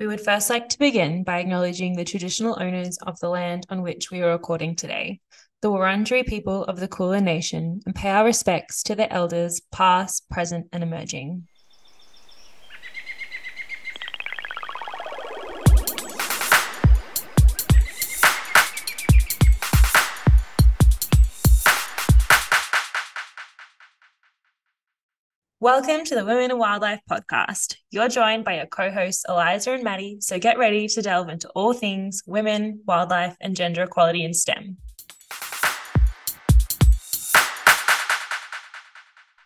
We would first like to begin by acknowledging the traditional owners of the land on which we are recording today, the Wurundjeri people of the Kulin Nation, and pay our respects to their elders, past, present, and emerging. Welcome to the Women in Wildlife podcast. You're joined by your co hosts, Eliza and Maddie. So get ready to delve into all things women, wildlife, and gender equality in STEM.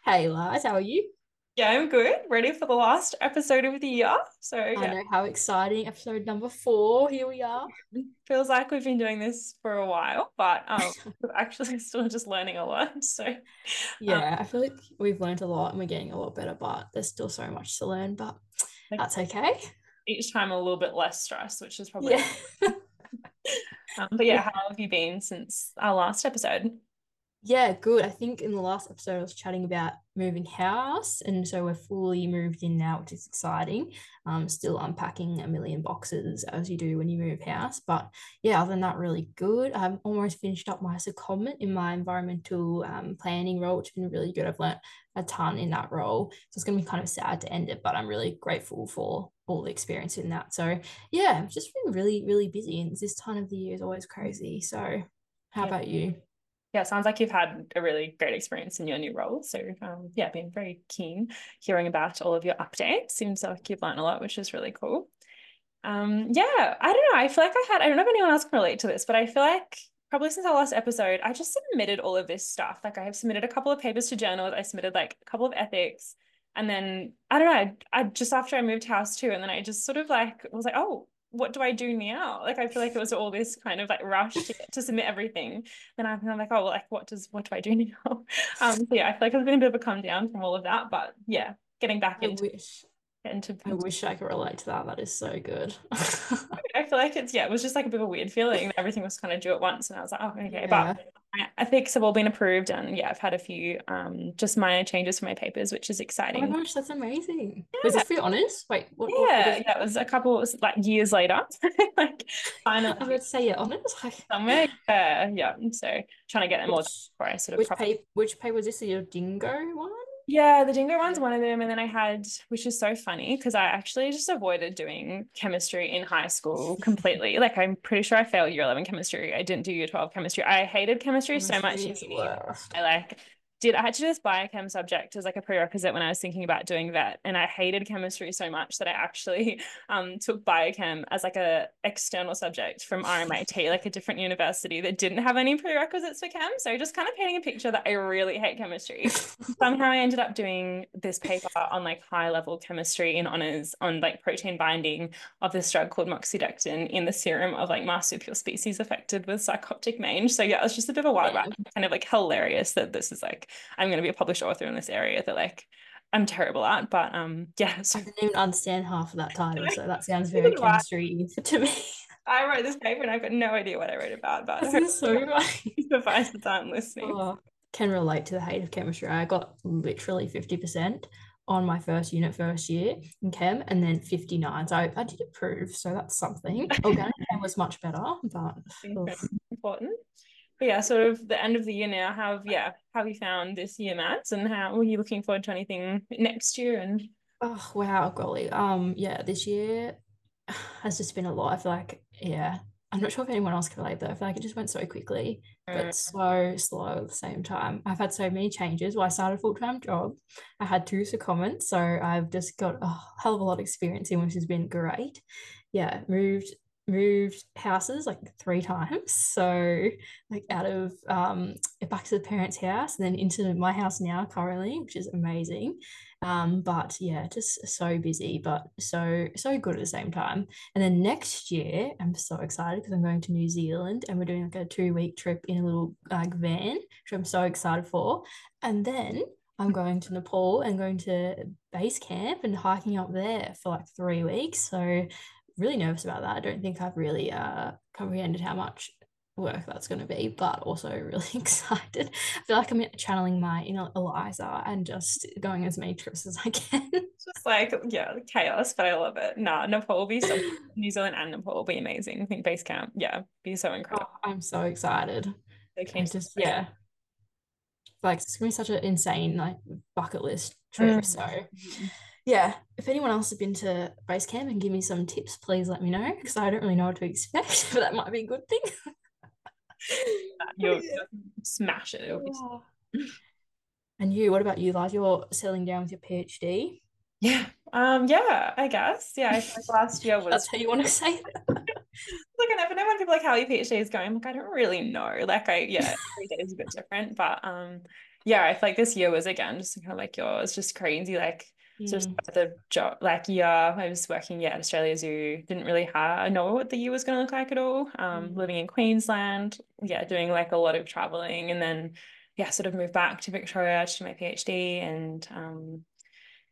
Hey, Lars, how are you? Yeah, I'm good. Ready for the last episode of the year. So, I yeah, know how exciting. Episode number four. Here we are. feels like we've been doing this for a while, but um, we're actually still just learning a lot. So, Yeah, I feel like we've learned a lot and we're getting a lot better, but there's still so much to learn, but that's okay. each time a little bit less stress, which is probably. Yeah. Um, but yeah, how have you been since our last episode? Yeah, good. I think in the last episode I was chatting about moving house, and so we're fully moved in now, which is exciting. Um, still unpacking a million boxes as you do when you move house, but yeah, other than that, really good. I've almost finished up my secondment in my environmental um, planning role, which has been really good. I've learnt a ton in that role, so it's going to be kind of sad to end it, but I'm really grateful for all the experience in that. So yeah, I've just been really, really busy, and this time of the year is always crazy. So, how Yeah. about you? Yeah, sounds like you've had a really great experience in your new role. So, um, yeah, been very keen hearing about all of your updates. Seems like you've learned a lot, which is really cool. Um, yeah, I don't know. I feel like I had, I don't know if anyone else can relate to this, but I feel like probably since our last episode, I just submitted all of this stuff. Like I have submitted a couple of papers to journals, I submitted like a couple of ethics, and then I don't know, I, I just after I moved house too, and then I just sort of like was like, oh, what do I do now? Like I feel like it was all this kind of like rush to to submit everything. Then I'm like, oh, well, like what does what do I do now? Um, so yeah, I feel like I've been a bit of a come down from all of that, but yeah, getting back I into wish. into I wish I could relate to that. That is so good. I feel like it's yeah, it was just like a bit of a weird feeling. Everything was kind of due at once, and I was like, oh, okay. Yeah. But ethics have all been approved, and yeah, I've had a few um just minor changes for my papers, which is exciting. Oh my gosh, that's amazing. Was this for your honors? Wait, what? what- what Yeah, that was a couple of like years later, like I finally about to say your honors. Somewhere. Yeah, yeah. So trying to get them all before I sort of which properly pay? Which pay was this? Your dingo one? Yeah, the dingo one's one of them. And then I had, which is so funny because I actually just avoided doing chemistry in high school completely. Like, I'm pretty sure I failed year 11 chemistry. I didn't do year 12 chemistry. I hated chemistry so much. Chemistry is the in uni. worst. I like did I had to do this biochem subject as like a prerequisite when I was thinking about doing that. And I hated chemistry so much that I actually um took biochem as like a external subject from RMIT, like a different university that didn't have any prerequisites for chem. So just kind of painting a picture that I really hate chemistry. Somehow I ended up doing this paper on like high level chemistry in honors on like protein binding of this drug called moxidectin in the serum of like marsupial species affected with sarcoptic mange. So yeah, it was just a bit of a wild ride. Kind of like hilarious that this is like I'm going to be a published author in this area that like I'm terrible at. But um, yeah. So I didn't even understand half of that title, so that sounds very chemistry to me. I wrote this paper and I've got no idea what I wrote about. But This is so funny. suffice the time listening. Oh, can relate to the hate of chemistry. I got literally 50% on my first unit first year in chem and then 59. So I, I did improve. So that's something. Organic chem was much better, but important. But yeah, sort of the end of the year now. How have yeah, how have you found this year, Mads? And how are you looking forward to anything next year? And oh wow, golly. Um, yeah, this year has just been a lot. I feel like, yeah, I'm not sure if anyone else can relate, but I feel like it just went so quickly, Mm. but so slow at the same time. I've had so many changes. Well, I started a full-time job. I had two secondments, so I've just got a hell of a lot of experience in, which has been great. Yeah, moved moved houses like three times. So like out of um back to the parents' house and then into my house now currently, which is amazing. Um, but yeah, just so busy, but so so good at the same time. And then next year, I'm so excited because I'm going to New Zealand and we're doing like a two week trip in a little like van, which I'm so excited for. And then I'm going to Nepal and going to base camp and hiking up there for like three weeks. So really nervous about that. I don't think I've really uh comprehended how much work that's going to be, but also really excited. I feel like I'm channeling my inner Eliza and just going as many trips as I can. just like, yeah, chaos, but I love it. Nah, Nepal will be so New Zealand and Nepal will be amazing. I think base camp, yeah, be so incredible. Oh, I'm so excited. Okay, just yeah. Like it's gonna be such an insane like bucket list trip. Mm. So yeah, if anyone else has been to base camp and give me some tips, please let me know because I don't really know what to expect, but that might be a good thing. You'll smash it. And you, what about you, Lars? You're settling down with your PhD. Yeah. Um, yeah, I guess. Yeah, I last year was That's how you want to say that. like I never know when people like how your PhD is going. I'm like, I don't really know. Like I yeah, every day is a bit different. But um yeah, I feel like this year was again just kind of like yours, just crazy. Like mm. sort of the job like yeah, I was working yeah at Australia Zoo, didn't really have know what the year was gonna look like at all. Um mm. living in Queensland, yeah, doing like a lot of traveling and then yeah, sort of moved back to Victoria to do my PhD and um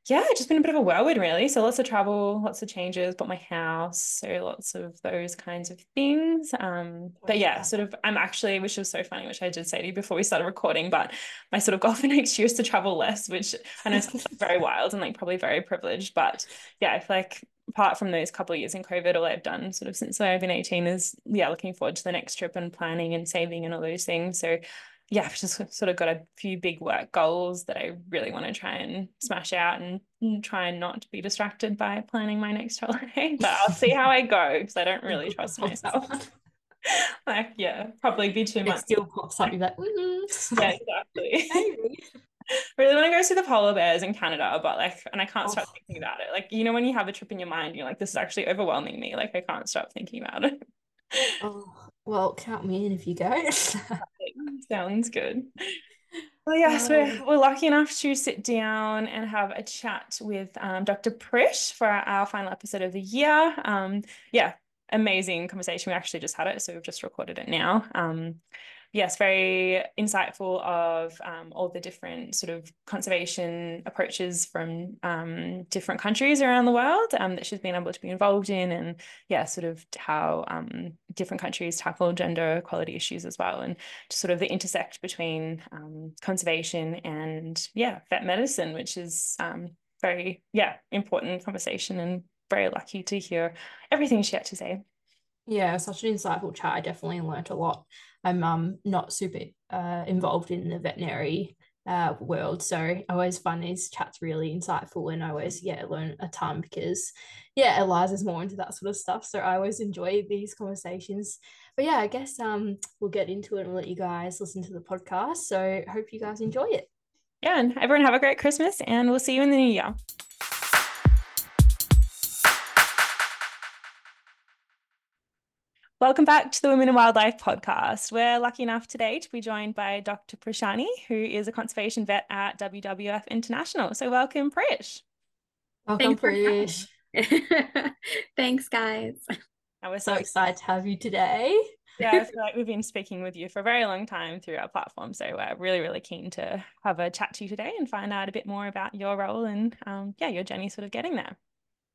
yeah, it's just been a bit of a whirlwind really. So lots of travel, lots of changes, bought my house, so lots of those kinds of things. Um, but yeah, sort of I'm actually, which was so funny, which I did say to you before we started recording, but my sort of goal for next year is to travel less, which I know sounds very wild and like probably very privileged. But yeah, I feel like apart from those couple of years in COVID, all I've done sort of since I've been 18 is yeah, looking forward to the next trip and planning and saving and all those things. So yeah, I've just sort of got a few big work goals that I really want to try and smash out and, try and not be distracted by planning my next holiday. But I'll see how I go because I don't really trust myself. like, yeah, probably be too much. Still pops up. You're like, mm-hmm. yeah, exactly. really want to go see the polar bears in Canada, but like, and I can't oh. stop thinking about it. Like, you know, when you have a trip in your mind, you're like, this is actually overwhelming me. Like, I can't stop thinking about it. oh, well, count me in if you go. Sounds good. Well, yes, we're, we're lucky enough to sit down and have a chat with um, Dr. Prish for our final episode of the year. Um, yeah, amazing conversation. We actually just had it, so we've just recorded it now. Yes, very insightful of um, all the different sort of conservation approaches from um, different countries around the world um, that she's been able to be involved in, and yeah, sort of how um, different countries tackle gender equality issues as well, and sort of the intersect between um, conservation and yeah, vet medicine, which is very yeah important conversation, and very lucky to hear everything she had to say. Yeah, such an insightful chat. I definitely learned a lot. I'm um not super uh, involved in the veterinary uh, world, so I always find these chats really insightful, and I always yeah learn a ton because yeah Eliza's more into that sort of stuff, so I always enjoy these conversations. But yeah, I guess um we'll get into it and let you guys listen to the podcast. So hope you guys enjoy it. Yeah, and everyone have a great Christmas, and we'll see you in the new year. Welcome back to the Women in Wildlife podcast. We're lucky enough today to be joined by Dr. Prishani, who is a conservation vet at WWF International. So, welcome, Prish. Welcome, Prish. Thanks, guys. I was so excited to have you today. yeah, I feel like we've been speaking with you for a very long time through our platform. So, we're really, really keen to have a chat to you today and find out a bit more about your role and, um, yeah, your journey sort of getting there.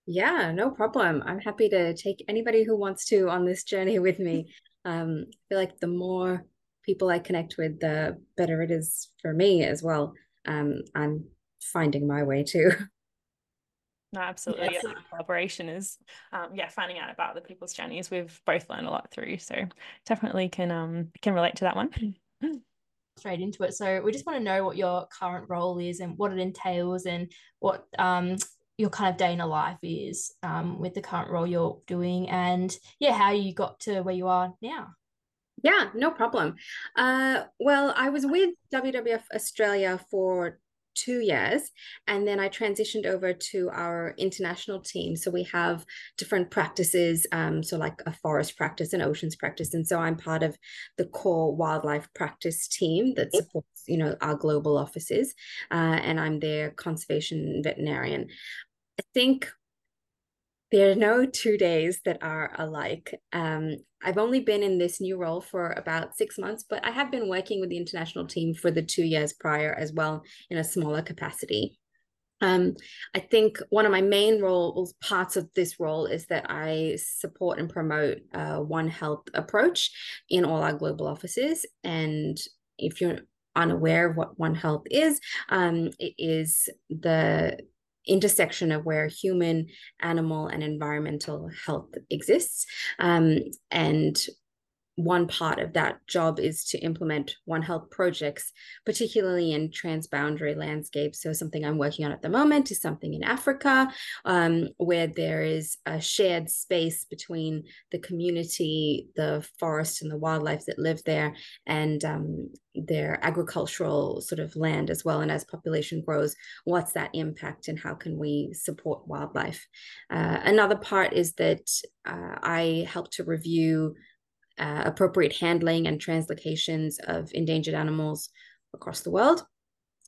Yeah, no problem. I'm happy to take anybody who wants to on this journey with me. Um, I feel like the more people I connect with, the better it is for me as well. Um, I'm finding my way too. No, absolutely. Yes. Yeah, collaboration is, um, yeah, finding out about the people's journeys. We've both learned a lot through, so definitely can um can relate to that one. Straight into it. So we just want to know what your current role is and what it entails and what um your kind of day in a life is um, with the current role you're doing and yeah how you got to where you are now. Yeah no problem. Uh, well i was with wwf australia for two years and then i transitioned over to our international team. So we have different practices um, so like a forest practice and oceans practice and so i'm part of the core wildlife practice team that supports you know our global offices. Uh, and i'm their conservation veterinarian I think there are no two days that are alike. Um, I've only been in this new role for about six months, but I have been working with the international team for the two years prior as well in a smaller capacity. Um, I think one of my main roles, parts of this role, is that I support and promote a One Health approach in all our global offices. And if you're unaware of what One Health is, um, it is the intersection of where human, animal, and environmental health exists. Um, and one part of that job is to implement One Health projects, particularly in transboundary landscapes. So, something I'm working on at the moment is something in Africa um, where there is a shared space between the community, the forest, and the wildlife that live there, and um, their agricultural sort of land as well. And as population grows, what's that impact and how can we support wildlife? Uh, another part is that uh, I help to review uh, appropriate handling and translocations of endangered animals across the world.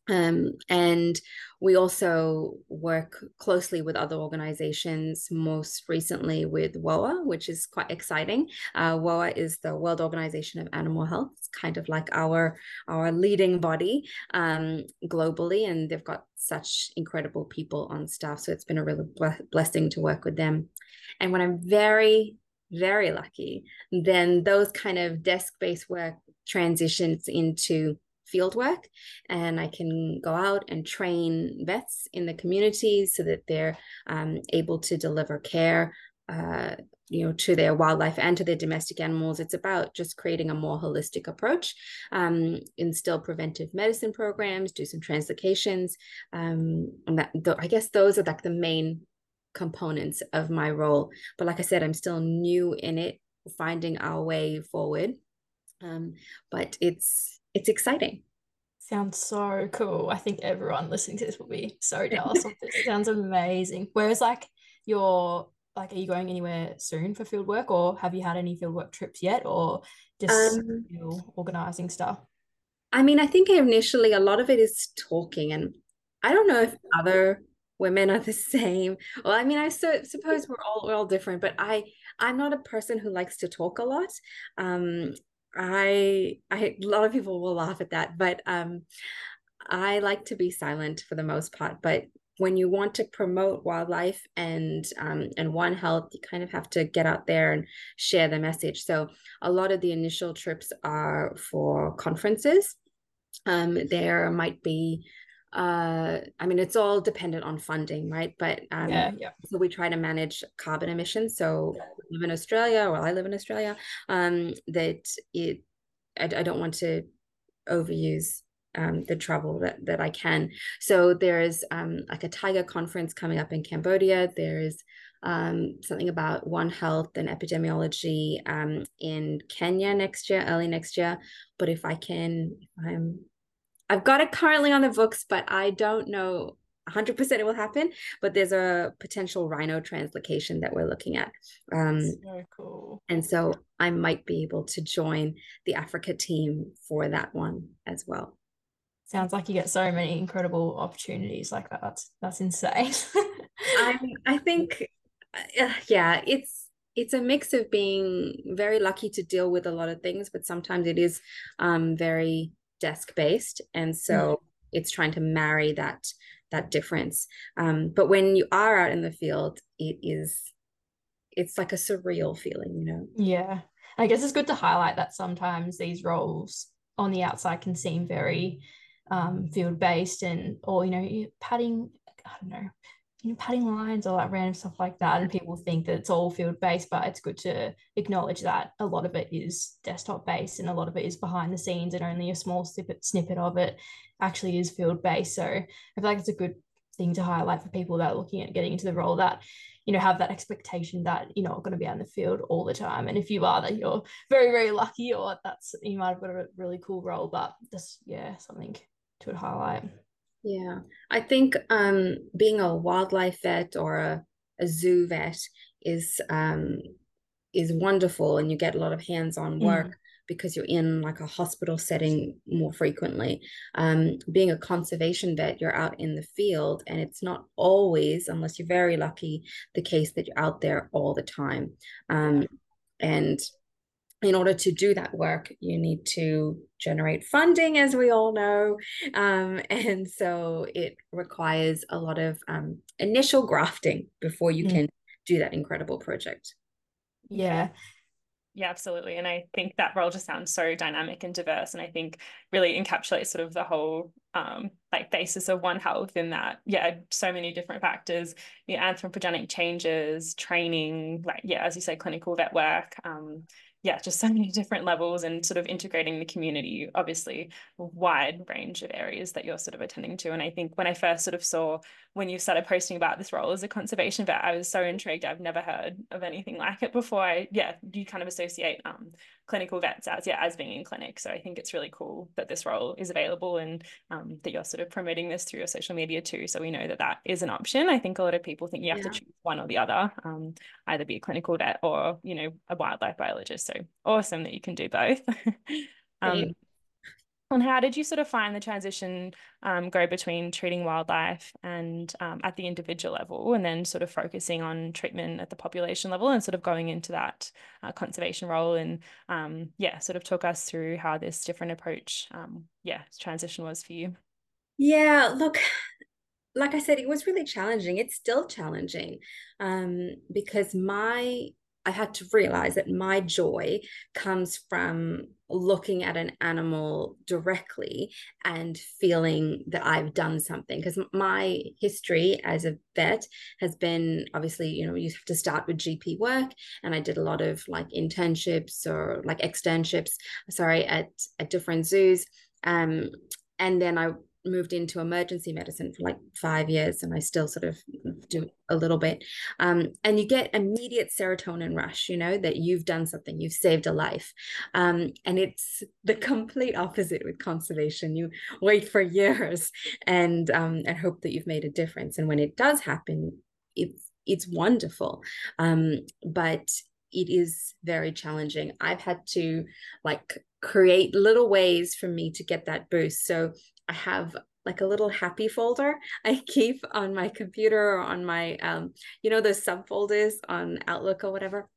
Um, and we also work closely with other organizations, most recently with WOAH, which is quite exciting. Uh, WOAH is the World Organization of Animal Health. It's kind of like our, our leading body um, globally, and they've got such incredible people on staff. So it's been a real blessing to work with them. And when I'm very very lucky, then those kind of desk based work transitions into field work and I can go out and train vets in the communities so that they're um, able to deliver care uh, you know to their wildlife and to their domestic animals. It's about just creating a more holistic approach um, instill preventive medicine programs do some translocations um, and that i guess those are like the main components of my role. But like I said, I'm still new in it, finding our way forward. Um, but it's it's exciting. Sounds so cool. I think everyone listening to this will be so jealous of this. It sounds amazing. Whereas like your like are you going anywhere soon for field work or have you had any field work trips yet or just um, you know, organizing stuff? I mean, I think initially a lot of it is talking and I don't know if other women are the same. Well, I mean, I so, suppose we're all we're all different, but I I'm not a person who likes to talk a lot. Um, I I a lot of people will laugh at that, but um, I like to be silent for the most part. But when you want to promote wildlife and um, and one health, you kind of have to get out there and share the message. So a lot of the initial trips are for conferences. Um, there might be uh i mean it's all dependent on funding right but um yeah, yeah. so we try to manage carbon emissions so live in australia or i live in australia um that it i, I don't want to overuse um, the travel that, that I can. So there's um, like a tiger conference coming up in Cambodia. There's um, something about One Health and epidemiology um, in Kenya next year, early next year. But if I can, if I'm I've got it currently on the books, but I don't know 100% it will happen. But there's a potential rhino translocation that we're looking at. Um, so cool. And so I might be able to join the Africa team for that one as well. Sounds like you get so many incredible opportunities like that. That's, that's insane. I, I think, uh, yeah, it's it's a mix of being very lucky to deal with a lot of things, but sometimes it is um, very desk based and so mm. it's trying to marry that that difference. Um, but when you are out in the field it is it's like a surreal feeling you know? Yeah. I guess it's good to highlight that sometimes these roles on the outside can seem very um, field based and or you know padding i don't know you know, padding lines or like random stuff like that. And people think that it's all field based, but it's good to acknowledge that a lot of it is desktop based and a lot of it is behind the scenes and only a small snippet snippet of it actually is field based. So I feel like it's a good thing to highlight for people that are looking at getting into the role that you know have that expectation that you're not going to be out in the field all the time and if you are that you're very very lucky or that's you might have got a really cool role but just yeah something to highlight yeah, I think um, being a wildlife vet or a, a zoo vet is um, is wonderful, and you get a lot of hands-on work mm. because you're in like a hospital setting more frequently. Um, being a conservation vet, you're out in the field, and it's not always, unless you're very lucky, the case that you're out there all the time. Um, and in order to do that work, you need to generate funding, as we all know. Um, and so it requires a lot of um, initial grafting before you mm. can do that incredible project. Yeah. Yeah, absolutely. And I think that role just sounds so dynamic and diverse. And I think really encapsulates sort of the whole um, like basis of One Health in that, yeah, so many different factors, the anthropogenic changes, training, like, yeah, as you say, clinical vet work, um, yeah, just so many different levels and sort of integrating the community, obviously wide range of areas that you're sort of attending to. And I think when I first sort of saw when you started posting about this role as a conservation vet, I was so intrigued. I've never heard of anything like it before. I, yeah, you kind of associate um, clinical vets as yeah as being in clinic. So I think it's really cool that this role is available and um, that you're sort of promoting this through your social media too. So we know that that is an option. I think a lot of people think you have yeah. to choose one or the other, um, either be a clinical vet or you know a wildlife biologist. So awesome that you can do both. um, and how did you sort of find the transition um, go between treating wildlife and um, at the individual level and then sort of focusing on treatment at the population level and sort of going into that uh, conservation role? And um, yeah sort of talk us through how this different approach um, yeah transition was for you. Yeah look like i said it was really challenging. It's still challenging um, because my I had to realize that my joy comes from looking at an animal directly and feeling that I've done something. Because my history as a vet has been obviously, you know, you have to start with GP work, and I did a lot of like internships or like externships, sorry, at at different zoos. Um, and then I moved into emergency medicine for like five years and I still sort of do a little bit. Um, and you get immediate serotonin rush, you know, that you've done something, you've saved a life. Um, and it's the complete opposite with conservation. You wait for years and um, and hope that you've made a difference. And when it does happen, it's it's wonderful. Um, but it is very challenging. I've had to like create little ways for me to get that boost. So I have like a little happy folder I keep on my computer or on my um, you know, those subfolders on Outlook or whatever.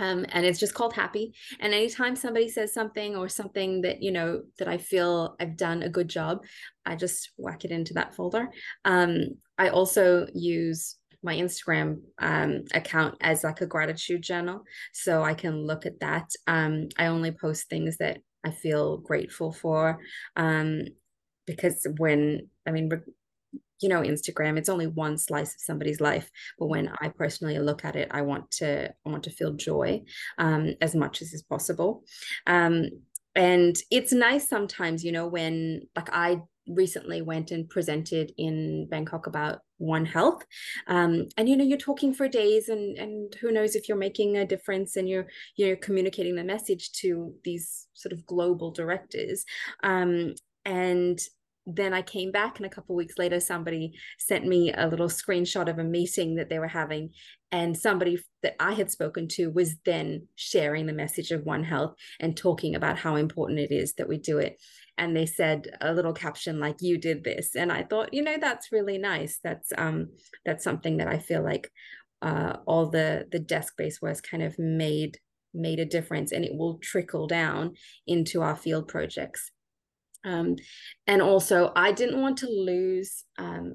Um, and it's just called happy. And anytime somebody says something or something that you know that i feel i've done a good job i just whack it into that folder. Um, i also use my instagram um, account as like a gratitude journal so i can look at that. Um, i only post things that i feel grateful for. Um, because when i mean you know instagram it's only one slice of somebody's life but when i personally look at it i want to i want to feel joy um, as much as is possible. Um, and it's nice sometimes you know when like i recently went and presented in bangkok about one health um, and you know you're talking for days and and who knows if you're making a difference and you're you're communicating the message to these sort of global directors. Um, and then I came back, and a couple weeks later, somebody sent me a little screenshot of a meeting that they were having. And somebody that I had spoken to was then sharing the message of One Health and talking about how important it is that we do it. And they said a little caption like "You did this," and I thought, you know, that's really nice. That's um, that's something that I feel like uh, all the the desk based work kind of made made a difference, and it will trickle down into our field projects um, and also I didn't want to lose um,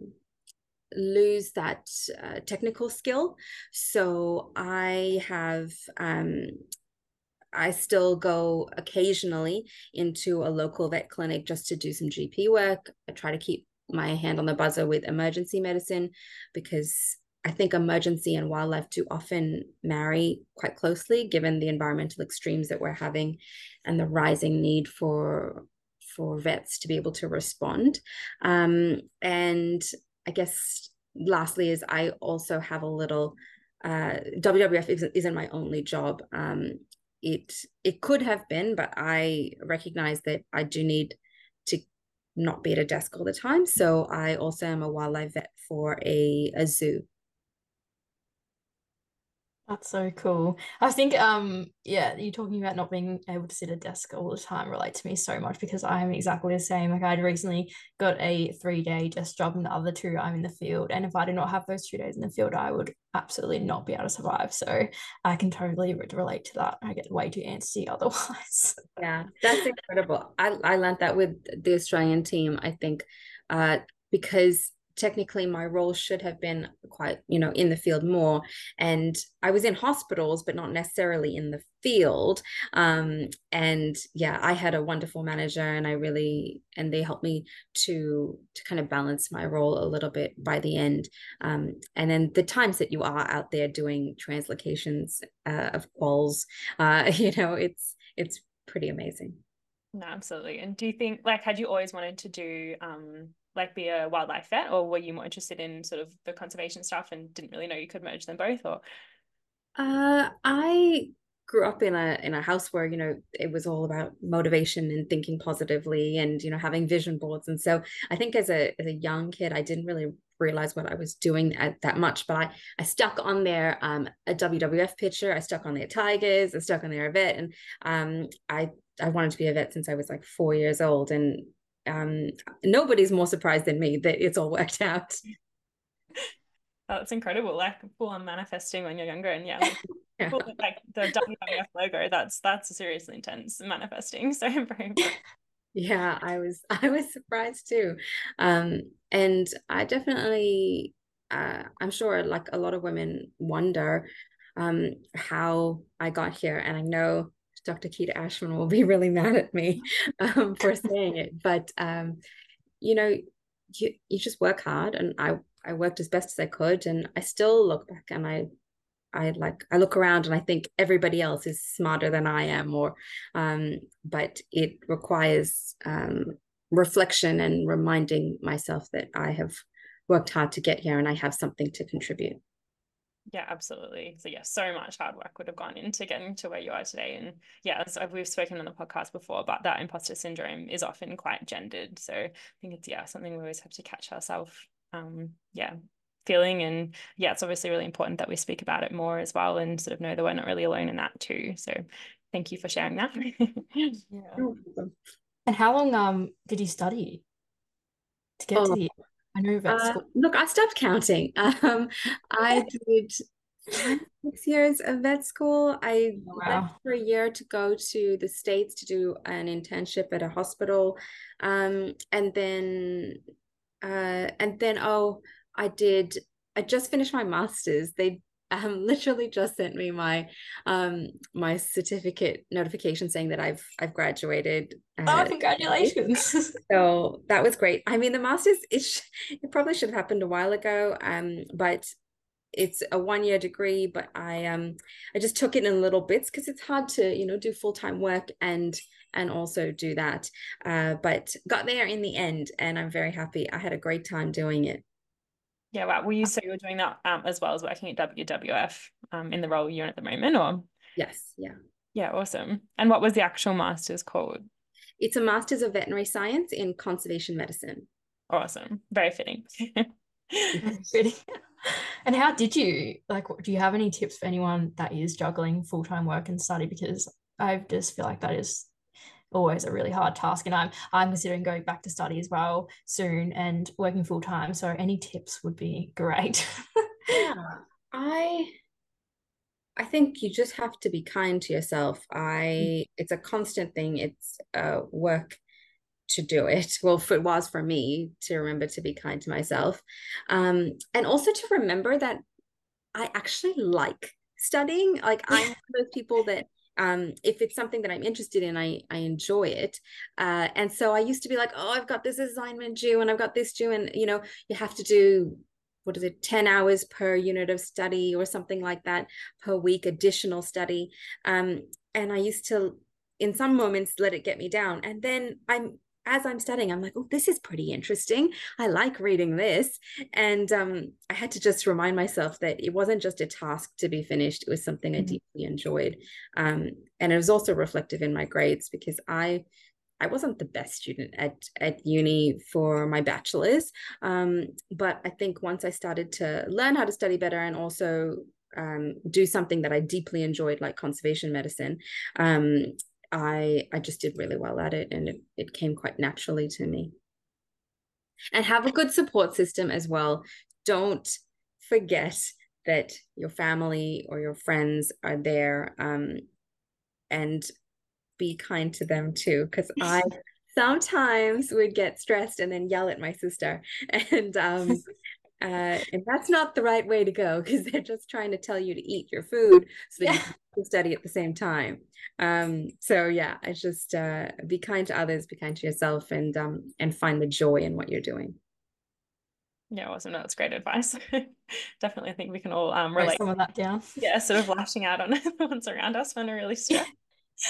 lose that uh, technical skill, so I have um, I still go occasionally into a local vet clinic just to do some GP work. I try to keep my hand on the buzzer with emergency medicine because I think emergency and wildlife do often marry quite closely given the environmental extremes that we're having and the rising need for for vets to be able to respond. Um, and I guess lastly is I also have a little uh, WWF isn't, my only job. Um, it it could have been, but I recognize that I do need to not be at a desk all the time. So I also am a wildlife vet for a, a zoo That's so cool. I think um yeah, you talking about not being able to sit at a desk all the time relate to me so much because I'm exactly the same. Like I'd recently got a three day desk job and the other two I'm in the field. And if I did not have those two days in the field, I would absolutely not be able to survive. So I can totally relate to that. I get way too antsy otherwise. Yeah, that's incredible. I, I learned that with the Australian team, I think, uh, because technically my role should have been quite you know in the field more. And i was in hospitals but not necessarily in the field. Um, and yeah i had a wonderful manager and i really and they helped me to to kind of balance my role a little bit by the end. Um, and then the times that you are out there doing translocations uh, of quolls uh, you know it's it's pretty amazing. No, absolutely. And do you think like had you always wanted to do um like be a wildlife vet or were you more interested in sort of the conservation stuff and didn't really know you could merge them both or? Uh I grew up in a in a house where you know it was all about motivation and thinking positively and you know having vision boards. And so I think as a as a young kid I didn't really realize what I was doing at that much but I I stuck on there um a WWF picture I stuck on their tigers I stuck on their vet and um I I wanted to be a vet since I was like four years old and um, nobody's more surprised than me that it's all worked out. That's incredible. Like full on manifesting when you're younger, and yeah, like, yeah. like the WWF logo. That's that's seriously intense manifesting. So I'm very. Yeah, I was I was surprised too, um, and I definitely, uh, I'm sure like a lot of women wonder um, how I got here, and I know Dr. Kita Ashman will be really mad at me um, for saying it, but um, you know, you you just work hard, and I I worked as best as I could, and I still look back and I I like I look around and I think everybody else is smarter than I am, or um, but it requires um, reflection and reminding myself that I have worked hard to get here and I have something to contribute. Yeah, absolutely. So yeah, so much hard work would have gone into getting to where you are today. And yeah, as we've spoken on the podcast before but that imposter syndrome is often quite gendered. So I think it's yeah, something we always have to catch ourselves um yeah, feeling. And yeah, it's obviously really important that we speak about it more as well and sort of know that we're not really alone in that too. So thank you for sharing that. yeah. And how long um did you study to get oh. to the I know vet uh, look, I stopped counting. Um, I did six years of vet school. I oh, wow. left for a year to go to the States to do an internship at a hospital. Um, and then, uh, and then, oh, I did, I just finished my master's. They um, literally just sent me my um my certificate notification saying that I've I've graduated. Uh, oh, congratulations! so that was great. I mean, the masters it sh- it probably should have happened a while ago. Um, but it's a one year degree. But I um I just took it in little bits because it's hard to you know do full time work and and also do that. Uh, but got there in the end, and I'm very happy. I had a great time doing it. Yeah, wow. Were you so you're doing that um, as well as working at WWF um, in the role you're in at the moment, or? Yes. Yeah. Yeah. Awesome. And what was the actual master's called? It's a master's of veterinary science in conservation medicine. Awesome. Very fitting. fitting. and how did you like? Do you have any tips for anyone that is juggling full time work and study? Because I just feel like that is always a really hard task and i'm i'm considering going back to study as well soon and working full time so any tips would be great. Yeah i i think you just have to be kind to yourself. I it's a constant thing. It's uh, work to do it. Well it was for me to remember to be kind to myself. Um and also to remember that i actually like studying. Like i'm those people that um, if it's something that I'm interested in, I I enjoy it. Uh, and so I used to be like, oh, I've got this assignment due, and I've got this due, and you know, you have to do what is it, 10 hours per unit of study or something like that per week, additional study. Um, and I used to, in some moments, let it get me down. And then I'm as I'm studying, I'm like, oh, this is pretty interesting. I like reading this. And um, I had to just remind myself that it wasn't just a task to be finished, it was something mm-hmm. I deeply enjoyed. Um, and it was also reflective in my grades because I I wasn't the best student at at uni for my bachelor's, um, but I think once I started to learn how to study better and also um, do something that I deeply enjoyed, like conservation medicine, um, I I just did really well at it, and it, it came quite naturally to me. And have a good support system as well. Don't forget that your family or your friends are there, um, and be kind to them too. Because I sometimes would get stressed and then yell at my sister, and um, uh, and that's not the right way to go because they're just trying to tell you to eat your food so that yeah. you can study at the same time. Um, so yeah, it's just uh, be kind to others, be kind to yourself, and um, and find the joy in what you're doing. Yeah, awesome. No, that's great advice. Definitely, I think we can all um, relate some of that down. Yeah, sort of lashing out on the ones around us when we're really stressed.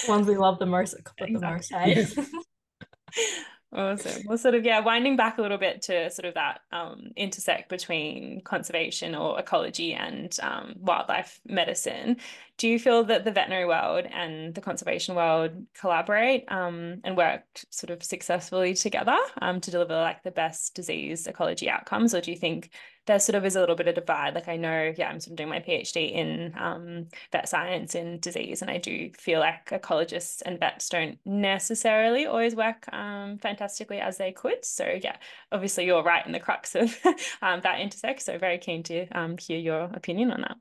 ones we love the most, exactly. the most. Hey? Awesome. Well, sort of, yeah, winding back a little bit to sort of that um, intersect between conservation or ecology and um, wildlife medicine. Do you feel that the veterinary world and the conservation world collaborate um, and work sort of successfully together um, to deliver like the best disease ecology outcomes? Or do you think there sort of is a little bit of divide? Like I know, yeah, I'm sort of doing my PhD in um, vet science in disease, and I do feel like ecologists and vets don't necessarily always work um, fantastically as they could. So yeah, obviously you're right in the crux of um, that intersect. So very keen to um, hear your opinion on that.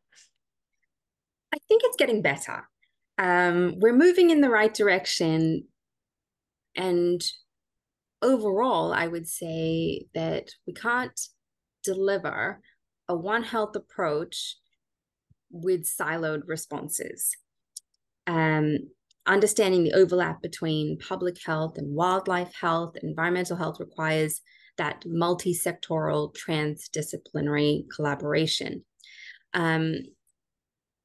I think it's getting better. Um, we're moving in the right direction. And overall, I would say that we can't deliver a One Health approach with siloed responses. Um, understanding the overlap between public health and wildlife health, environmental health requires that multi sectoral transdisciplinary collaboration. Um,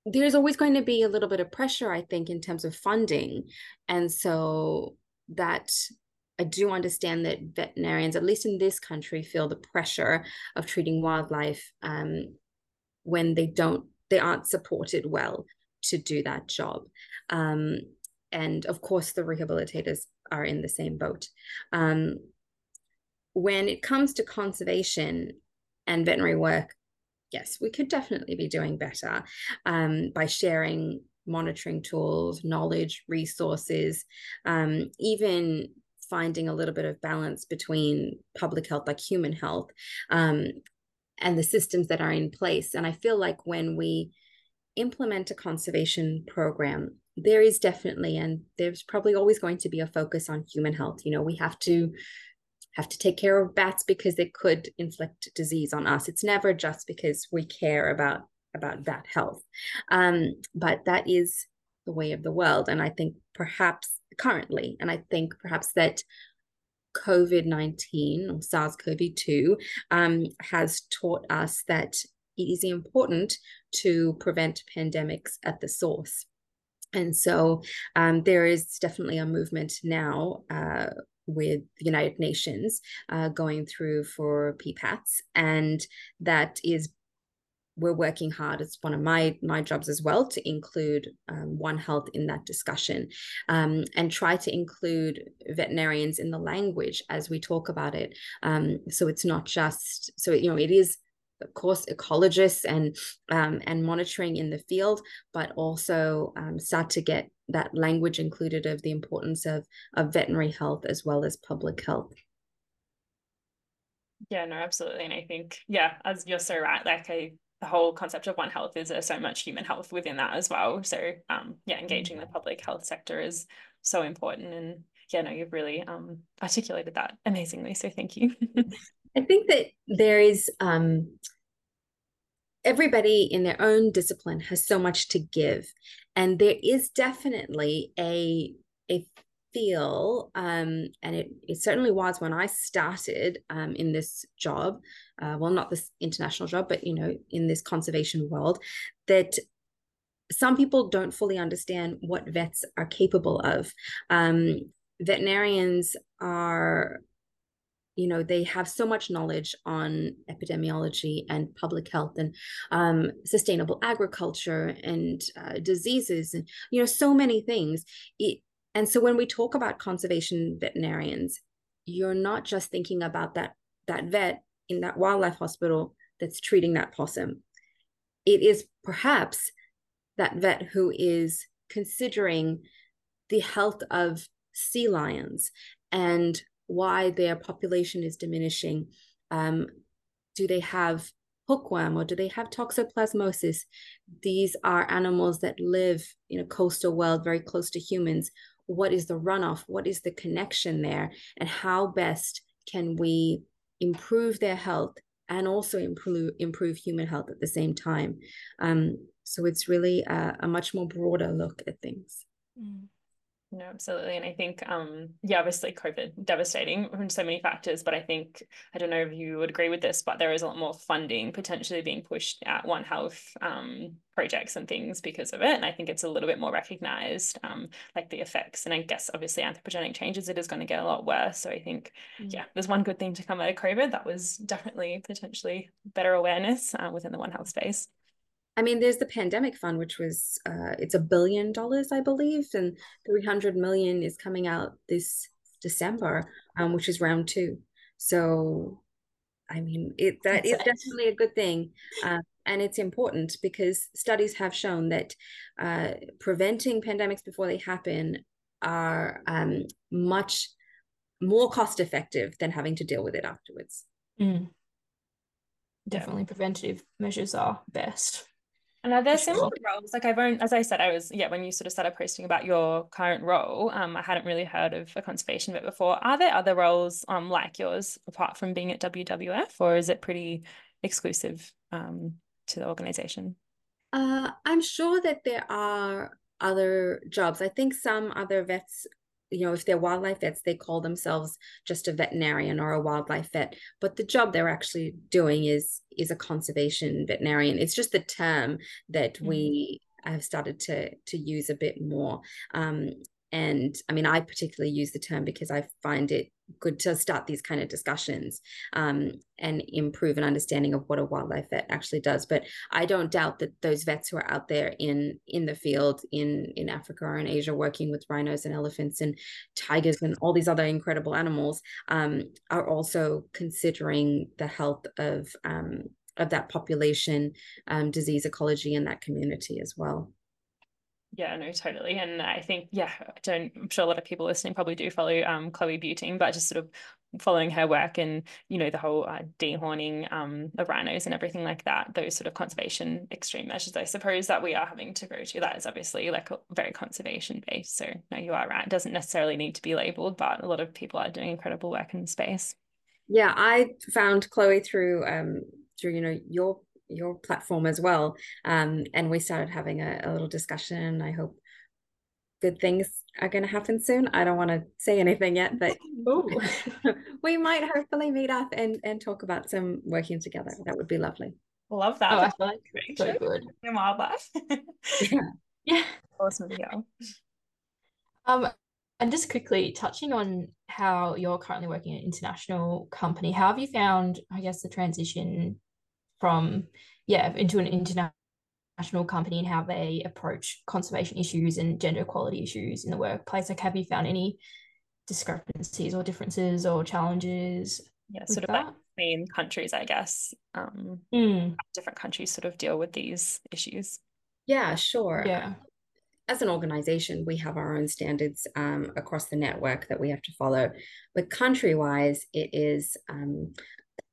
there's always going to be a little bit of pressure, I think, in terms of funding. And so that I do understand that veterinarians, at least in this country, feel the pressure of treating wildlife um, when they don't, they aren't supported well to do that job. Um, and of course, the rehabilitators are in the same boat. Um, when it comes to conservation and veterinary work, yes, we could definitely be doing better um, by sharing monitoring tools, knowledge, resources, um, even finding a little bit of balance between public health, like human health, um, and the systems that are in place. And I feel like when we implement a conservation program, there is definitely, and there's probably always going to be a focus on human health. You know, we have to have to take care of bats because they could inflict disease on us. It's never just because we care about about bat health, um, but that is the way of the world. And I think perhaps currently, and I think perhaps that COVID nineteen or SARS CoV two um, has taught us that it is important to prevent pandemics at the source. And so um, there is definitely a movement now uh, with the United Nations uh, going through for PPATS, and that is we're working hard. It's one of my my jobs as well to include um, One Health in that discussion, um, and try to include veterinarians in the language as we talk about it. Um, so it's not just so you know it is of course ecologists and um, and monitoring in the field, but also um, start to get that language included of the importance of of veterinary health as well as public health. Yeah, no, absolutely, and I think yeah, as you're so right, like I the whole concept of one health is there's so much human health within that as well. So um, yeah, engaging the public health sector is so important and yeah, no, you've really um, articulated that amazingly. So thank you. I think that there is um, everybody in their own discipline has so much to give and there is definitely a a feel um, and it, it certainly was when i started um, in this job uh, well not this international job but you know in this conservation world that some people don't fully understand what vets are capable of. Um, veterinarians are you know they have so much knowledge on epidemiology and public health and um, sustainable agriculture and uh, diseases and you know so many things. It, and so when we talk about conservation veterinarians you're not just thinking about that that vet in that wildlife hospital that's treating that possum. It is perhaps that vet who is considering the health of sea lions and why their population is diminishing. Um, do they have hookworm or do they have toxoplasmosis? These are animals that live in a coastal world very close to humans. What is the runoff? What is the connection there? And how best can we improve their health and also improve improve human health at the same time? Um, so it's really a, a, much more broader look at things. Mm. No, absolutely. And I think, um, yeah, obviously COVID devastating from so many factors, but I think, I don't know if you would agree with this, but there is a lot more funding potentially being pushed at One Health um, projects and things because of it. And I think it's a little bit more recognized, um, like the effects. And I guess obviously anthropogenic changes, it is going to get a lot worse. So I think, mm. yeah, there's one good thing to come out of COVID. That was definitely potentially better awareness uh, within the One Health space. I mean, there's the pandemic fund, which was uh, it's a billion dollars, I believe, and 300 million is coming out this December, um, which is round two. So, I mean, it that is definitely a good thing, uh, and it's important because studies have shown that uh, preventing pandemics before they happen are um, much more cost effective than having to deal with it afterwards. Mm. Definitely, preventative measures are best. And are there similar roles? Like I've owned, as I said, I was, yeah, when you sort of started posting about your current role, um, I hadn't really heard of a conservation vet before. Are there other roles um like yours apart from being at WWF or is it pretty exclusive um to the organization? Uh, I'm sure that there are other jobs. I think some other vets you know, if they're wildlife vets, they call themselves just a veterinarian or a wildlife vet. But the job they're actually doing is is a conservation veterinarian. It's just the term that mm-hmm. we have started to to use a bit more. Um, and I mean, I particularly use the term because I find it good to start these kind of discussions um, and improve an understanding of what a wildlife vet actually does. But I don't doubt that those vets who are out there in in the field in in Africa or in Asia working with rhinos and elephants and tigers and all these other incredible animals um, are also considering the health of um, of that population, um, disease ecology in that community as well. Yeah, no, totally. And I think, yeah, I don't, I'm sure a lot of people listening probably do follow um, Chloe Buiting, but just sort of following her work and, you know, the whole uh, dehorning um, of rhinos and everything like that, those sort of conservation extreme measures, I suppose that we are having to go to. That is obviously like very conservation based. So, no, you are right. It doesn't necessarily need to be labeled, but a lot of people are doing incredible work in the space. Yeah, I found Chloe through, um, through, you know, your your platform as well. Um, and we started having a, a little discussion. I hope good things are going to happen soon. I don't want to say anything yet, but we might hopefully meet up and, and talk about some working together. That would be lovely. Love that. Oh, I feel like so good. In wildlife. yeah. Yeah. Awesome to go. Um, and just quickly touching on how you're currently working in an international company, how have you found, I guess, the transition from yeah into an international company and how they approach conservation issues and gender equality issues in the workplace like have you found any discrepancies or differences or challenges yeah sort of that? like between countries i guess um mm. different countries sort of deal with these issues yeah sure yeah as an organization, we have our own standards um, across the network that we have to follow. But country wise, it is, um,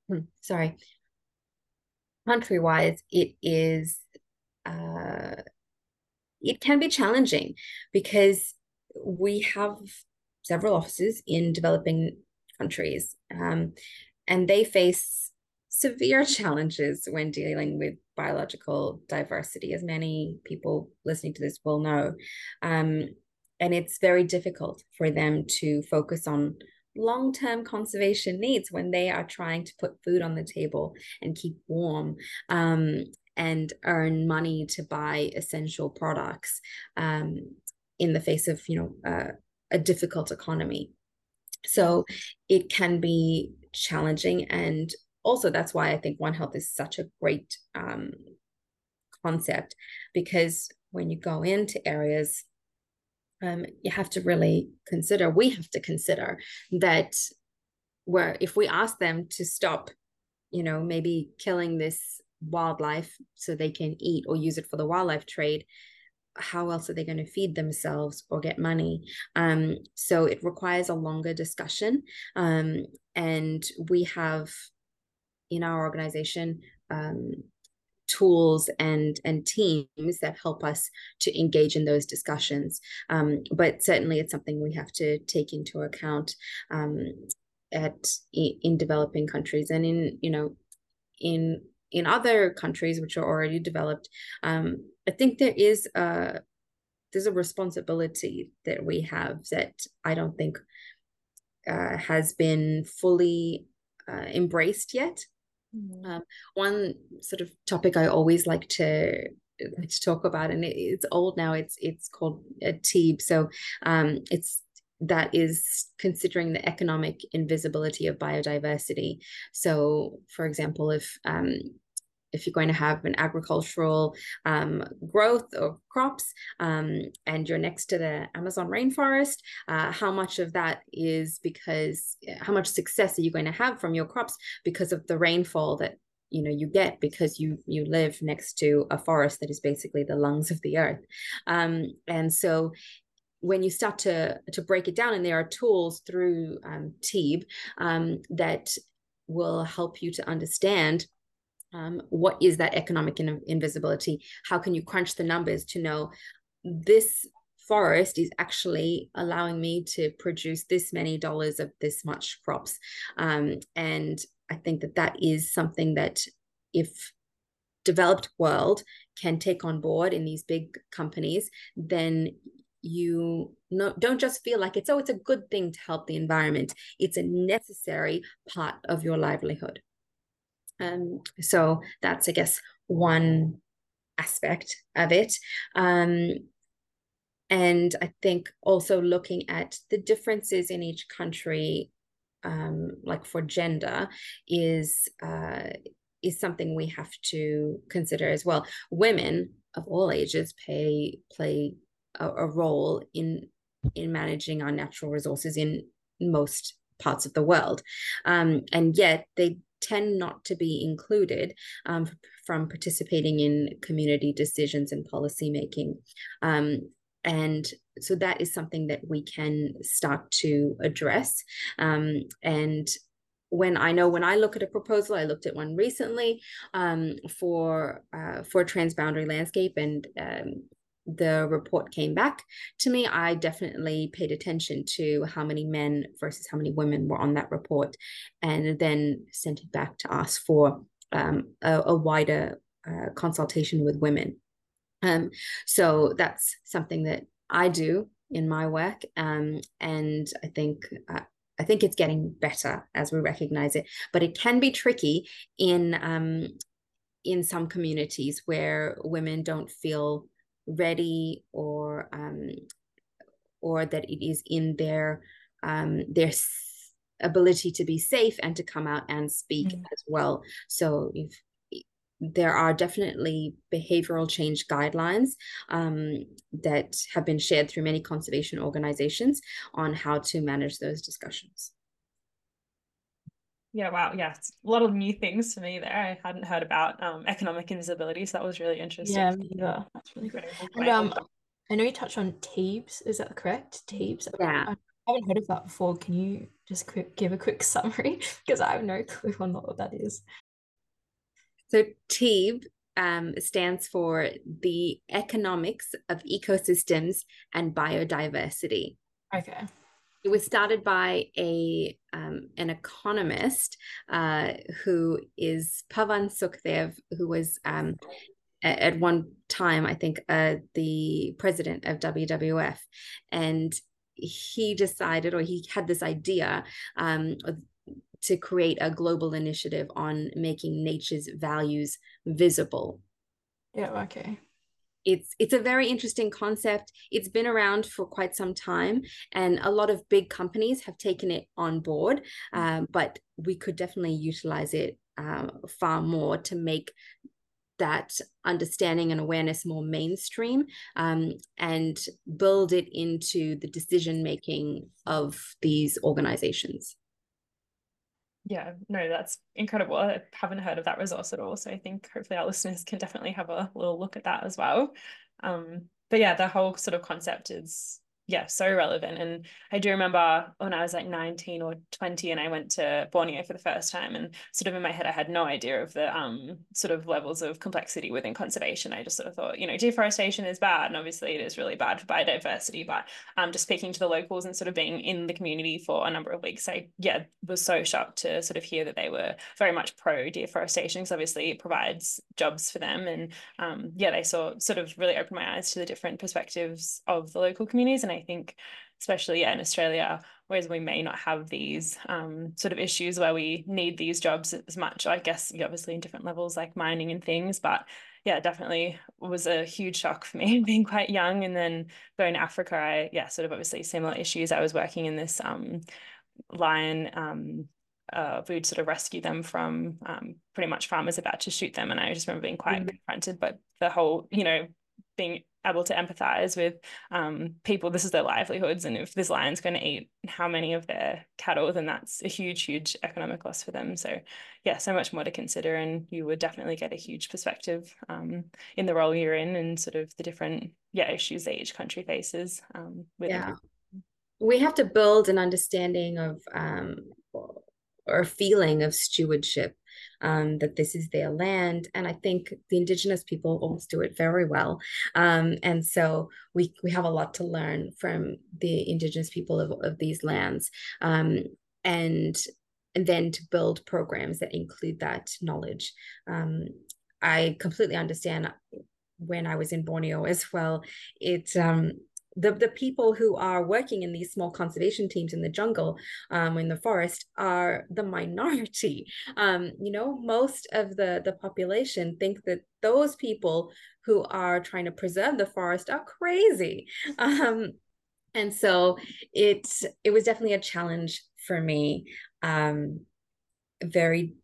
sorry, country wise, it is uh, it can be challenging because we have several offices in developing countries, um, and they face severe challenges when dealing with biological diversity, as many people listening to this will know. Um, and it's very difficult for them to focus on long term conservation needs when they are trying to put food on the table and keep warm um, and earn money to buy essential products um, in the face of you know uh, a difficult economy. So it can be challenging and also that's why i think one health is such a great um, concept because when you go into areas um, you have to really consider, we have to consider that where if we ask them to stop, you know, maybe killing this wildlife so they can eat or use it for the wildlife trade how else are they going to feed themselves or get money? Um, so it requires a longer discussion um, and we have in our organization um, tools and and teams that help us to engage in those discussions. Um, but certainly it's something we have to take into account um, at in developing countries and in you know in in other countries which are already developed. Um, i think there is a there's a responsibility that we have that i don't think uh, has been fully uh, embraced yet mm-hmm. um, one sort of topic i always like to like to talk about and it, it's old now it's it's called a TEEB so um, it's that is considering the economic invisibility of biodiversity. So, for example, if um, if you're going to have an agricultural um, growth of crops um, and you're next to the Amazon rainforest, uh, how much of that is because how much success are you going to have from your crops because of the rainfall that you know you get because you you live next to a forest that is basically the lungs of the earth. Um, and so when you start to to break it down and there are tools through um, TEEB um, that will help you to understand um, what is that economic in- invisibility? How can you crunch the numbers to know this forest is actually allowing me to produce this many dollars of this much crops? Um, and i think that that is something that if developed world can take on board in these big companies then you no, don't just feel like it's oh it's a good thing to help the environment. It's a necessary part of your livelihood um, so that's i guess one aspect of it. Um, and i think also looking at the differences in each country um, like for gender is uh, is something we have to consider as well. Women of all ages pay play a, a role in in managing our natural resources in most parts of the world. Um, and yet they tend not to be included um, from participating in community decisions and policy making. Um, and so that is something that we can start to address. Um, and when I know when I look at a proposal, I looked at one recently um, for uh, for transboundary landscape, and um, the report came back to me, I definitely paid attention to how many men versus how many women were on that report, and then sent it back to ask for um, a, a, wider uh, consultation with women. Um, so that's something that I do in my work, um, and I think. Uh, I think it's getting better as we recognize it, but it can be tricky in um, in some communities where women don't feel ready or um, or that it is in their um, their ability to be safe and to come out and speak mm-hmm. as well. So if there are definitely behavioral change guidelines um, that have been shared through many conservation organizations on how to manage those discussions. Yeah, wow. Yeah, it's a lot of new things to me there. I hadn't heard about um, economic invisibility, so that was really interesting. Yeah, yeah. That's really great. And, um, I know you touched on TEEBs. Is that correct? TEEBs. Yeah. I haven't heard of that before. Can you just quick give a quick summary? because I have no clue on what that is. So TEEB um, stands for the economics of ecosystems and biodiversity. Okay it was started by a um, an economist uh, who is Pavan Sukhdev, who was um, at one time, I think, uh, the president of WWF, and he decided, or he had this idea um, to create a global initiative on making nature's values visible. Yeah. Okay it's it's a very interesting concept. It's been around for quite some time and a lot of big companies have taken it on board um, but we could definitely utilize it uh, far more to make that understanding and awareness more mainstream um, and build it into the decision making of these organizations yeah, no, that's incredible. I haven't heard of that resource at all. So I think hopefully our listeners can definitely have a little look at that as well. Um, but yeah, the whole sort of concept is yeah, so relevant. And I do remember when I was like 19 or 20 and I went to Borneo for the first time and sort of in my head I had no idea of the um sort of levels of complexity within conservation. I just sort of thought, you know, deforestation is bad and obviously it is really bad for biodiversity, but um just speaking to the locals and sort of being in the community for a number of weeks, I yeah, was so shocked to sort of hear that they were very much pro deforestation because obviously it provides jobs for them and um yeah, they saw sort of really opened my eyes to the different perspectives of the local communities and I I think, especially yeah, in Australia, whereas we may not have these um, sort of issues where we need these jobs as much. I guess obviously in different levels like mining and things, but yeah, definitely was a huge shock for me being quite young. And then going to Africa, I yeah, sort of obviously similar issues. I was working in this um, lion. Um, uh, we would sort of rescue them from um, pretty much farmers about to shoot them, and I just remember being quite mm. confronted. But the whole, you know, being able to empathize with um, people this is their livelihoods and if this lion's going to eat how many of their cattle then that's a huge huge economic loss for them. So yeah so much more to consider and you would definitely get a huge perspective um, in the role you're in and sort of the different yeah issues that each country faces um, yeah. we have to build an understanding of um, or feeling of stewardship um, that this is their land. And I think the Indigenous people always do it very well. Um, and so we, we have a lot to learn from the Indigenous people of, of these lands. Um, and and then to build programs that include that knowledge. Um, I completely understand when I was in Borneo as well. It um, the, the people who are working in these small conservation teams in the jungle, um, in the forest, are the minority. Um, you know, most of the, the population think that those people who are trying to preserve the forest are crazy. Um, and so it it was definitely a challenge for me. Um, very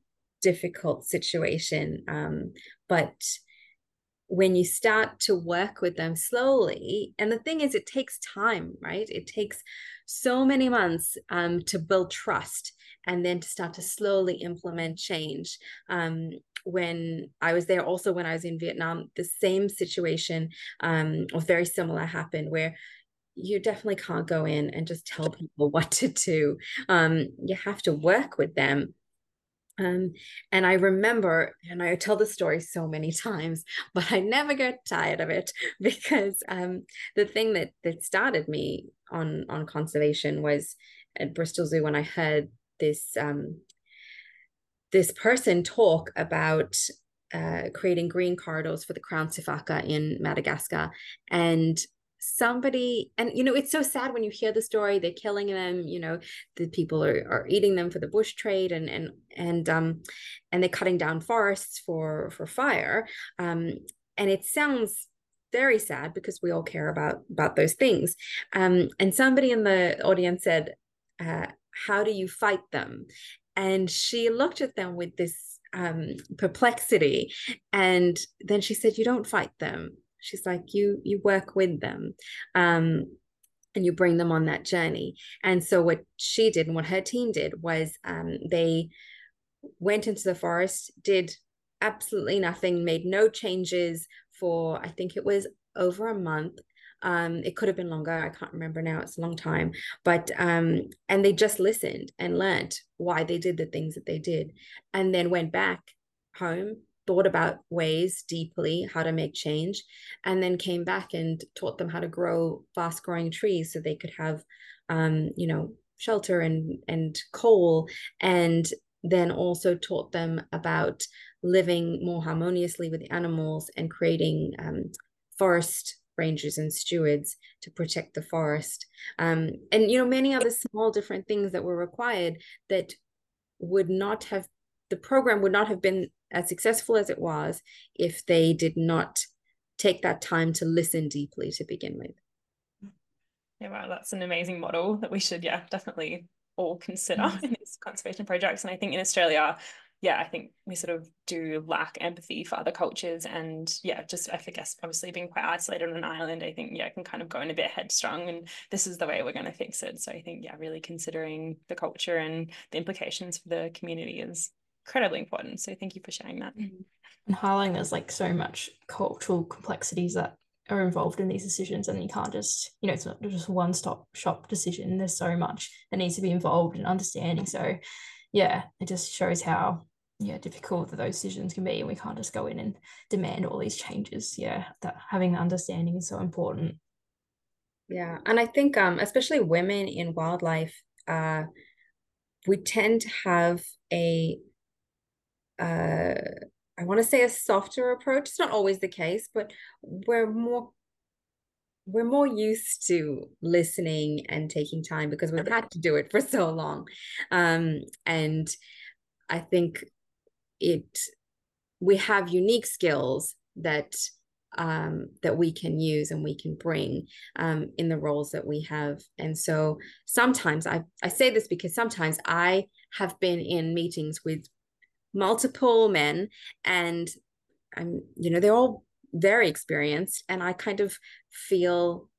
difficult situation. Um, but when you start to work with them slowly and the thing is it takes time right? It takes so many months um, to build trust and then to start to slowly implement change. Um, when i was there also when i was in vietnam the same situation um, or very similar happened where you definitely can't go in and just tell people what to do. Um, you have to work with them um, and I remember, and I tell the story so many times, but I never get tired of it because um, the thing that that started me on on conservation was at Bristol Zoo when I heard this um, this person talk about uh, creating green corridors for the crown sifaka in Madagascar, and somebody and you know it's so sad when you hear the story they're killing them you know the people are, are eating them for the bush trade and and and um and they're cutting down forests for for fire um and it sounds very sad because we all care about about those things. Um and somebody in the audience said uh, how do you fight them? And she looked at them with this um perplexity and then she said you don't fight them she's like you you work with them um, and you bring them on that journey. And so what she did and what her team did was um, they went into the forest did absolutely nothing made no changes for i think it was over a month. Um, it could have been longer i can't remember now it's a long time but um, and they just listened and learned why they did the things that they did and then went back home thought about ways deeply how to make change and then came back and taught them how to grow fast growing trees so they could have um, you know shelter and and coal and then also taught them about living more harmoniously with animals and creating um, forest rangers and stewards to protect the forest. Um, and you know many other small different things that were required that would not have the program would not have been as successful as it was if they did not take that time to listen deeply to begin with. Yeah, wow, that's an amazing model that we should, yeah, definitely all consider mm-hmm. in these conservation projects. And I think in Australia, yeah, I think we sort of do lack empathy for other cultures. And yeah, just I guess obviously being quite isolated on an island, I think, yeah, I can kind of go in a bit headstrong and this is the way we're going to fix it. So I think, yeah, really considering the culture and the implications for the community is incredibly important. So thank you for sharing that. Mm-hmm. And highlighting there's like so much cultural complexities that are involved in these decisions and you can't just you know it's not just one stop shop decision there's so much that needs to be involved in understanding so yeah it just shows how yeah difficult that those decisions can be and we can't just go in and demand all these changes yeah that having the understanding is so important yeah and i think um especially women in wildlife uh we tend to have a uh I want to say a softer approach. It's not always the case, but we're more we're more used to listening and taking time because we've had to do it for so long. Um, and I think it we have unique skills that um, that we can use and we can bring um, in the roles that we have. And so sometimes I, I say this because sometimes I have been in meetings with multiple men and i'm you know they're all very experienced and i kind of feel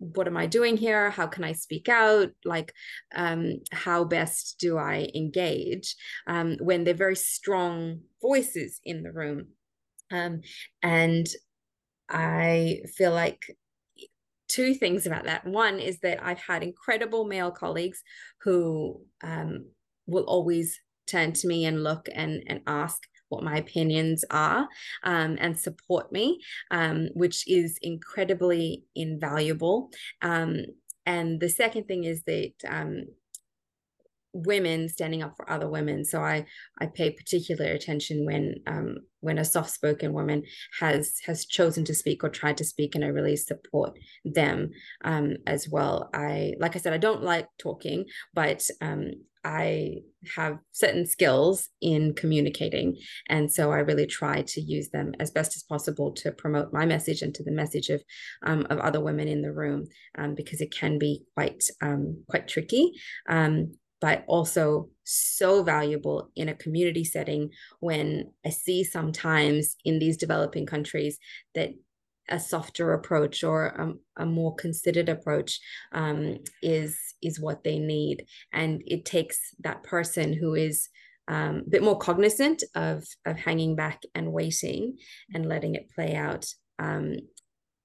what am i doing here? How can i speak out? Like um, how best do i engage? Um, when they're very strong voices in the room. Um, and i feel like two things about that. One is that i've had incredible male colleagues who um, will always turn to me and look and, and ask what my opinions are um, and support me, um, which is incredibly invaluable. Um, and the second thing is that um, women standing up for other women. So I I pay particular attention when um, when a soft spoken woman has has chosen to speak or tried to speak, and I really support them um, as well. I like I said, I don't like talking, but I have certain skills in communicating. And so I really try to use them as best as possible to promote my message and to the message of, um, of other women in the room, um, because it can be quite, um, quite tricky. Um, but also so valuable in a community setting when I see sometimes in these developing countries that a softer approach or a, a more considered approach um, is is what they need. And it takes that person who is um, a bit more cognizant of of hanging back and waiting and letting it play out um,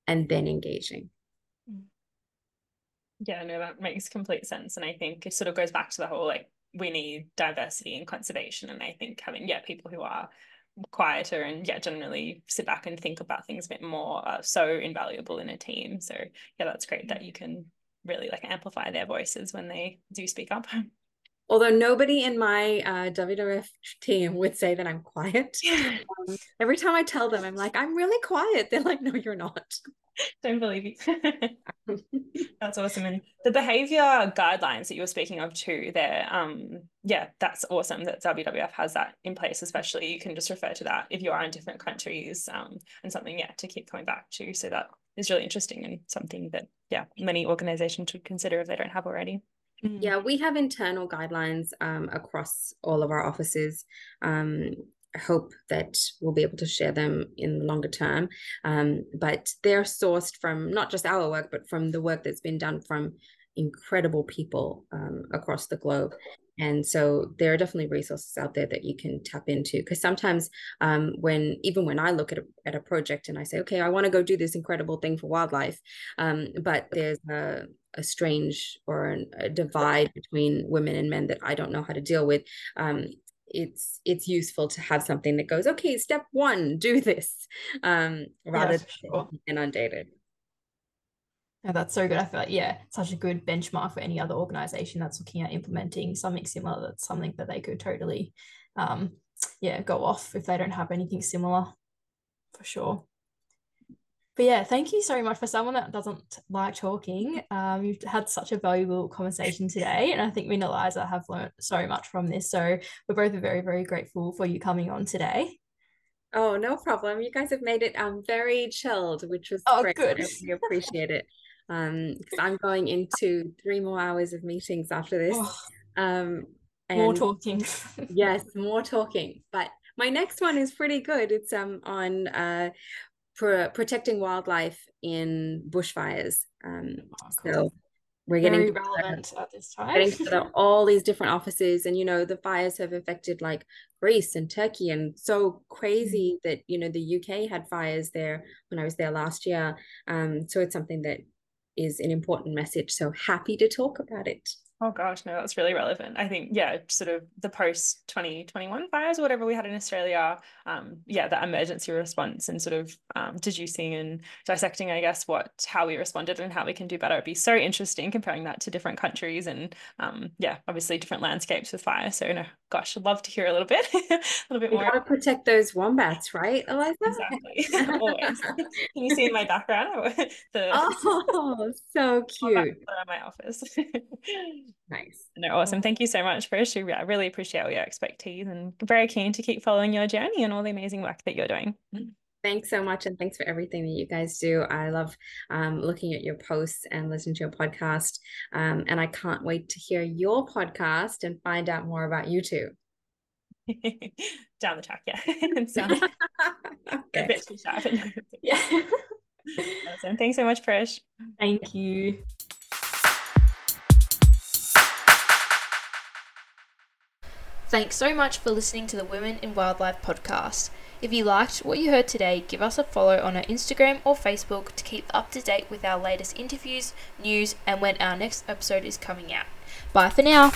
and then engaging. Yeah no that makes complete sense. And i think it sort of goes back to the whole like we need diversity and conservation. And i think having yeah people who are quieter and yeah generally sit back and think about things a bit more are so invaluable in a team. So yeah that's great that you can really like amplify their voices when they do speak up although nobody in my uh, WWF team would say that I'm quiet. Um, every time I tell them, I'm like, I'm really quiet. They're like, no, you're not. Don't believe you. that's awesome. And the behavior guidelines that you were speaking of too, there, um, yeah, that's awesome that WWF has that in place, especially you can just refer to that if you are in different countries um, and something, yeah, to keep coming back to. So that is really interesting and something that, yeah, many organizations should consider if they don't have already. Mm. Yeah, we have internal guidelines um, across all of our offices. Um, hope that we'll be able to share them in the longer term. Um, but they're sourced from not just our work, but from the work that's been done from incredible people um, across the globe. And so there are definitely resources out there that you can tap into. Because sometimes, um, when even when I look at a, at a project and I say, okay, I want to go do this incredible thing for wildlife, um, but there's a, a strange or a divide between women and men that I don't know how to deal with. Um, it's it's useful to have something that goes okay step one do this um rather yeah, sure. than inundated yeah, that's so good. I feel like, yeah, such a good benchmark for any other organization that's looking at implementing something similar. That's something that they could totally, um, yeah, go off if they don't have anything similar for sure. But yeah, thank you so much for someone that doesn't like talking. Um, you've had such a valuable conversation today, and I think me and Eliza have learned so much from this. So we're both very, very grateful for you coming on today. Oh, no problem. You guys have made it um very chilled, which was oh, great. good. I really appreciate it. Um, because I'm going into three more hours of meetings after this. Oh. Um, more talking. yes, more talking. But my next one is pretty good. It's um on uh pro- protecting wildlife in bushfires. Um, Oh, cool. so we're Very getting relevant at this time. getting all these different offices and you know the fires have affected like greece and turkey and so crazy that you know the uk had fires there when i was there last year um so it's something that is an important message so happy to talk about it Oh gosh, no, that's really relevant. I think, yeah, sort of the post 2021 fires or whatever we had in Australia, um, yeah, that emergency response and sort of um, deducing and dissecting, I guess, what how we responded and how we can do better. It'd be so interesting comparing that to different countries and um, yeah, obviously different landscapes with fire. So no, gosh, I'd love to hear a little bit, a little bit we more. gotta protect those wombats right eliza Exactly. Always. Can you see in my background the oh so cute around my office? Nice No, awesome. Thank you so much, Prish. I really appreciate all your expertise and very keen to keep following your journey and all the amazing work that you're doing. Thanks so much, and thanks for everything that you guys do. I love um, looking at your posts and listening to your podcast. Um, and I can't wait to hear your podcast and find out more about you too. Down the track, yeah. and so a bit too but yeah. Awesome. Thanks so much, Prish. Thank you. Thanks so much for listening to the Women in Wildlife podcast. If you liked what you heard today, give us a follow on our Instagram or Facebook to keep up to date with our latest interviews, news, and when our next episode is coming out. Bye for now.